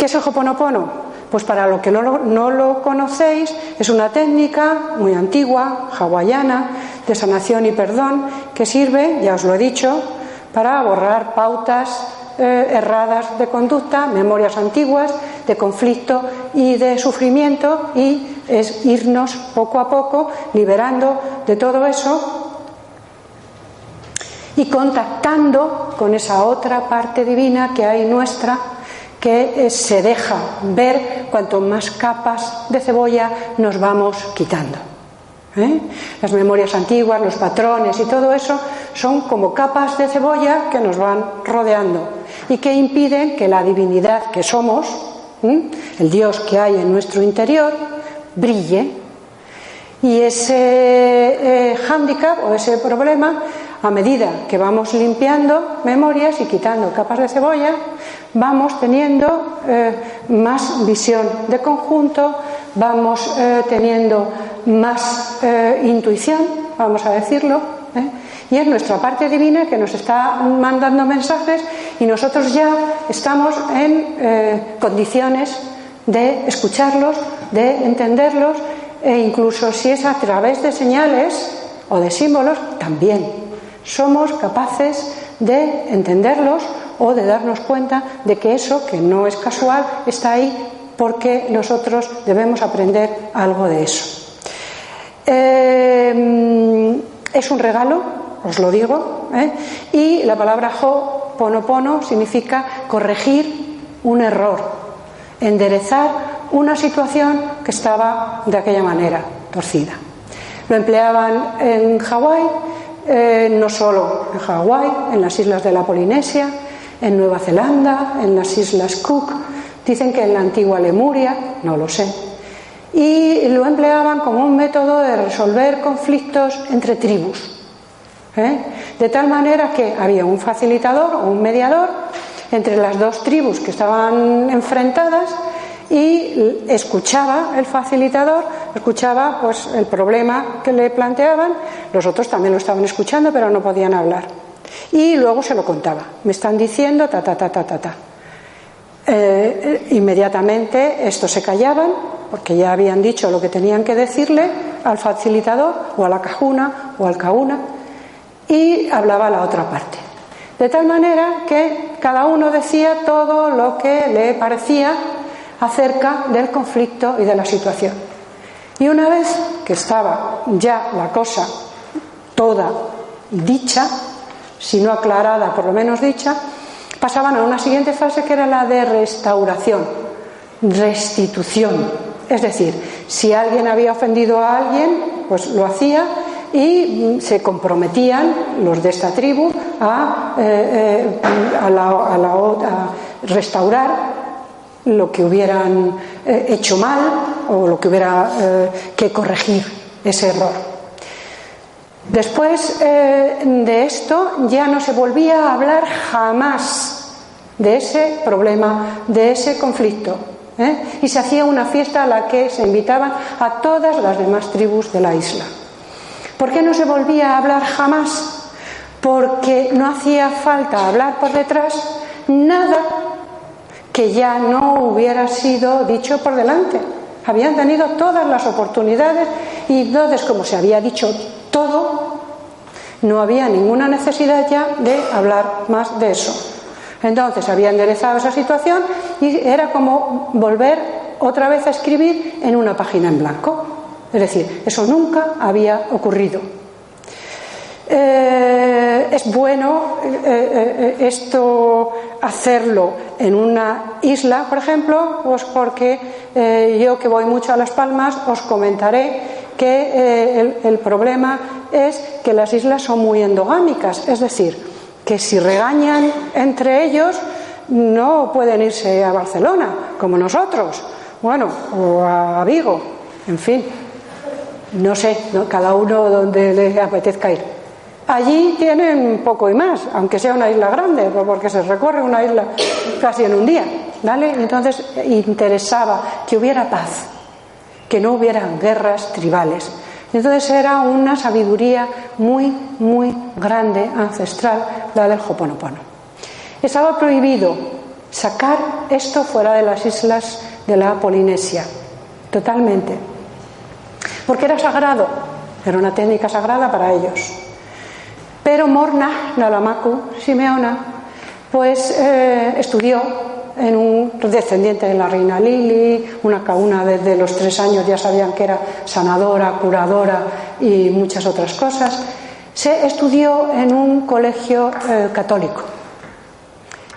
¿Qué es Ho'oponopono? Pues para lo que no lo, no lo conocéis, es una técnica muy antigua, hawaiana, de sanación y perdón, que sirve, ya os lo he dicho, para borrar pautas eh, erradas de conducta, memorias antiguas, de conflicto y de sufrimiento, y es irnos poco a poco liberando de todo eso y contactando con esa otra parte divina que hay nuestra que eh, se deja ver cuanto más capas de cebolla nos vamos quitando. ¿eh? Las memorias antiguas, los patrones y todo eso son como capas de cebolla que nos van rodeando y que impiden que la divinidad que somos, el Dios que hay en nuestro interior, brille. Y ese eh, hándicap o ese problema, a medida que vamos limpiando memorias y quitando capas de cebolla, vamos teniendo eh, más visión de conjunto, vamos eh, teniendo más eh, intuición, vamos a decirlo, y es nuestra parte divina que nos está mandando mensajes y nosotros ya estamos en condiciones de escucharlos, de entenderlos e incluso si es a través de señales o de símbolos, también. Somos capaces de entenderlos o de darnos cuenta de que eso, que no es casual, está ahí porque nosotros debemos aprender algo de eso. Eh, es un regalo, os lo digo, ¿eh? y la palabra ho, ponopono, significa corregir un error, enderezar una situación que estaba de aquella manera, torcida. Lo empleaban en Hawái, eh, no solo en Hawái, en las islas de la Polinesia, en Nueva Zelanda, en las islas Cook, dicen que en la antigua Lemuria, no lo sé, y lo empleaban como un método de resolver conflictos entre tribus. ¿eh? De tal manera que había un facilitador o un mediador entre las dos tribus que estaban enfrentadas y escuchaba el facilitador, escuchaba pues el problema que le planteaban, los otros también lo estaban escuchando pero no podían hablar. Y luego se lo contaba. Me están diciendo ta ta ta ta ta ta. Eh, inmediatamente estos se callaban porque ya habían dicho lo que tenían que decirle al facilitador o a la cajuna o al cauna y hablaba la otra parte. De tal manera que cada uno decía todo lo que le parecía acerca del conflicto y de la situación. Y una vez que estaba ya la cosa toda dicha, si no aclarada, por lo menos dicha, pasaban a una siguiente fase que era la de restauración, restitución. Es decir, si alguien había ofendido a alguien, pues lo hacía y se comprometían los de esta tribu a, eh, eh, a, la, a, la, a restaurar lo que hubieran eh, hecho mal o lo que hubiera que corregir ese error. Después eh, de esto ya no se volvía a hablar jamás de ese problema, de ese conflicto. ¿eh? Y se hacía una fiesta a la que se invitaban a todas las demás tribus de la isla. ¿Por qué no se volvía a hablar jamás? Porque no hacía falta hablar por detrás nada que ya no hubiera sido dicho por delante. Habían tenido todas las oportunidades y entonces, como se había dicho todo, no había ninguna necesidad ya de hablar más de eso. Entonces había enderezado esa situación y era como volver otra vez a escribir en una página en blanco. Es decir, eso nunca había ocurrido. Eh, es bueno eh, eh, esto hacerlo en una isla, por ejemplo, pues porque yo que voy mucho a Las Palmas os comentaré que el, el, problema es que las islas son muy endogámicas, es decir, que si regañan entre ellos no pueden irse a Barcelona, como nosotros, bueno, o a Vigo, en fin, no sé, cada uno donde le apetezca ir. Allí tienen poco y más, aunque sea una isla grande, porque se recorre una isla casi en un día, ¿vale? Entonces interesaba que hubiera paz, que no hubiera guerras tribales. Entonces era una sabiduría muy, muy grande, ancestral, la del Hoponopono. Estaba prohibido sacar esto fuera de las islas de la Polinesia, totalmente, porque era sagrado, era una técnica sagrada para ellos. Pero Morna Nalamaku Simeona pues eh, estudió en un descendiente de la reina Lili, una cauna desde los tres años ya sabían que era sanadora, curadora y muchas otras cosas. Se estudió en un colegio eh, católico,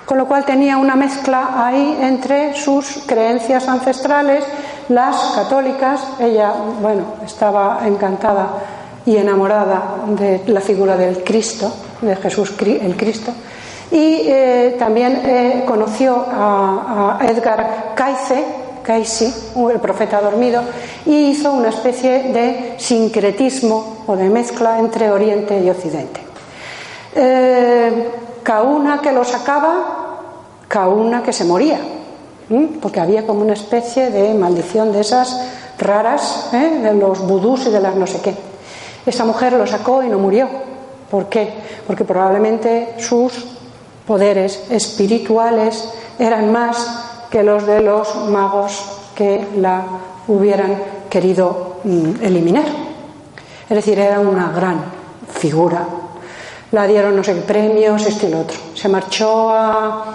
con lo cual tenía una mezcla ahí entre sus creencias ancestrales, las católicas, ella, bueno, estaba encantada y enamorada de la figura del Cristo, de Jesús el Cristo, y eh, también eh, conoció a, Edgar Cayce, Cayce, el profeta dormido, y hizo una especie de sincretismo o de mezcla entre Oriente y Occidente. Eh, Kauna que lo sacaba, Kauna que se moría, porque había como una especie de maldición de esas raras, de los vudús y de las no sé qué. Esa mujer lo sacó y no murió. ¿Por qué? Porque probablemente sus poderes espirituales eran más que los de los magos que la hubieran querido mm, eliminar. Es decir, era una gran figura. La dieron no sé qué premios, este y lo otro. Se marchó a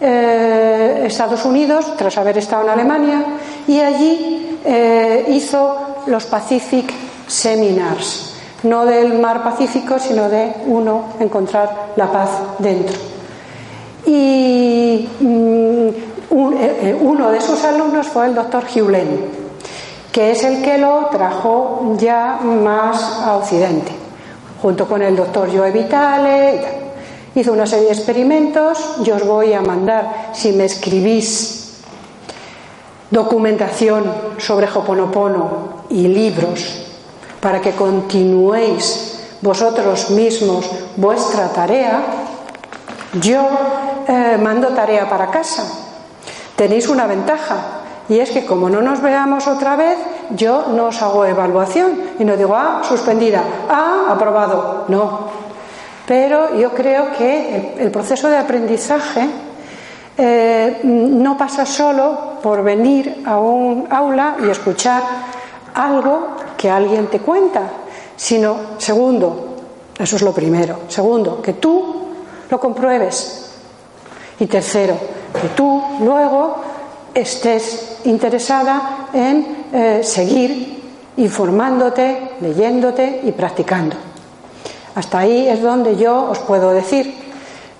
eh, Estados Unidos tras haber estado en Alemania y allí eh, hizo los Pacific Seminars, no del mar Pacífico, sino de uno encontrar la paz dentro. Y mm, eh, eh, uno de sus alumnos fue el doctor Hewlett, que es el que lo trajo ya más a Occidente, junto con el doctor Joe Vitale. Hizo una serie de experimentos, yo os voy a mandar, si me escribís documentación sobre Hoponopono y libros para que continuéis vosotros mismos vuestra tarea, yo eh, mando tarea para casa. Tenéis una ventaja y es que como no nos veamos otra vez, yo no os hago evaluación y no digo, ah, suspendida, ah, aprobado. No. Pero yo creo que el, proceso de aprendizaje eh, no pasa solo por venir a un aula y escuchar algo que alguien te cuenta, sino, segundo, eso es lo primero, segundo, que tú lo compruebes. Y tercero, que tú luego estés interesada en eh, seguir informándote, leyéndote y practicando. Hasta ahí es donde yo os puedo decir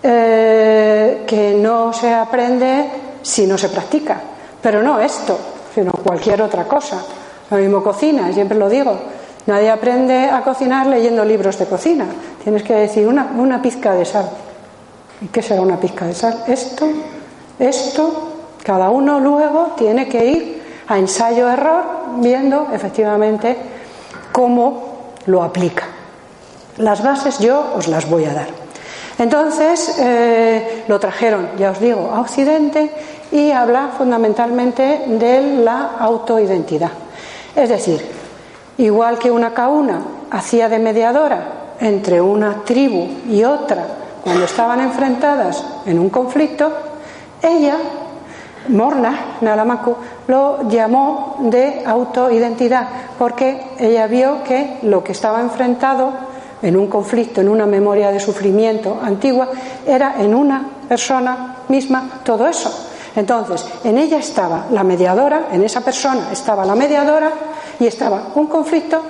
eh, que no se aprende si no se practica, pero no esto, sino cualquier otra cosa. Lo mismo cocina, siempre lo digo. Nadie aprende a cocinar leyendo libros de cocina. Tienes que decir una, una pizca de sal. ¿Y qué será una pizca de sal? Esto, esto, cada uno luego tiene que ir a ensayo-error viendo efectivamente cómo lo aplica. Las bases yo os las voy a dar. Entonces eh, lo trajeron, ya os digo, a Occidente y habla fundamentalmente de la autoidentidad. Es decir, igual que una cauna hacía de mediadora entre una tribu y otra cuando estaban enfrentadas en un conflicto, ella, Morna Nalamaku, lo llamó de autoidentidad, porque ella vio que lo que estaba enfrentado en un conflicto, en una memoria de sufrimiento antigua, era en una persona misma todo eso. Entonces, en ella estaba la mediadora, en esa persona estaba la mediadora y estaba un conflicto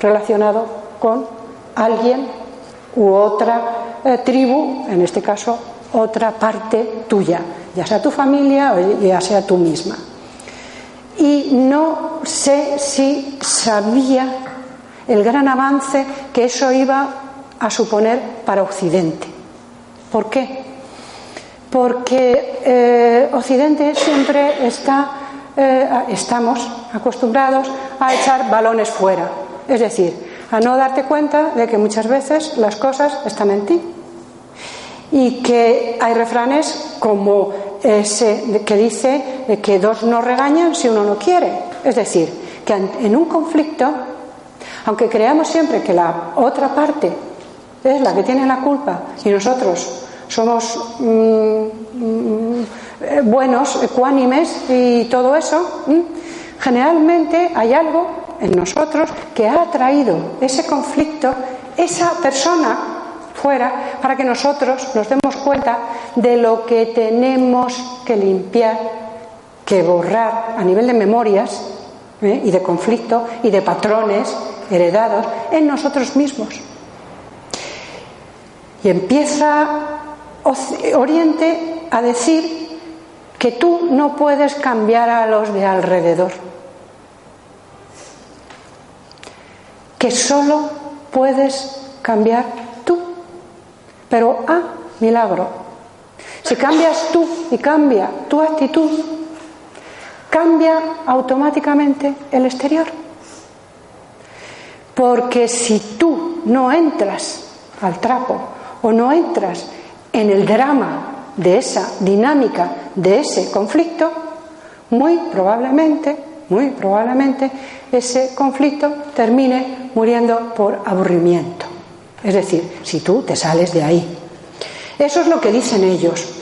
relacionado con alguien u otra eh, tribu, en este caso otra parte tuya, ya sea tu familia o ya sea tú misma. Y no sé si sabía el gran avance que eso iba a suponer para Occidente. ¿Por qué? Porque eh, Occidente siempre está, eh, estamos acostumbrados a echar balones fuera, es decir, a no darte cuenta de que muchas veces las cosas están en ti. Y que hay refranes como ese que dice que dos no regañan si uno no quiere, es decir, que en un conflicto, aunque creamos siempre que la otra parte es la que tiene la culpa y nosotros somos mm, mm, buenos, ecuánimes y todo eso, generalmente hay algo en nosotros que ha traído ese conflicto, esa persona fuera, para que nosotros nos demos cuenta de lo que tenemos que limpiar, que borrar a nivel de memorias ¿eh? y de conflicto y de patrones heredados en nosotros mismos. Y empieza Oriente a decir que tú no puedes cambiar a los de alrededor, que solo puedes cambiar tú. Pero, ah, milagro, si cambias tú y cambia tu actitud, cambia automáticamente el exterior. Porque si tú no entras al trapo o no entras en el drama de esa dinámica, de ese conflicto, muy probablemente, muy probablemente ese conflicto termine muriendo por aburrimiento. Es decir, si tú te sales de ahí. Eso es lo que dicen ellos.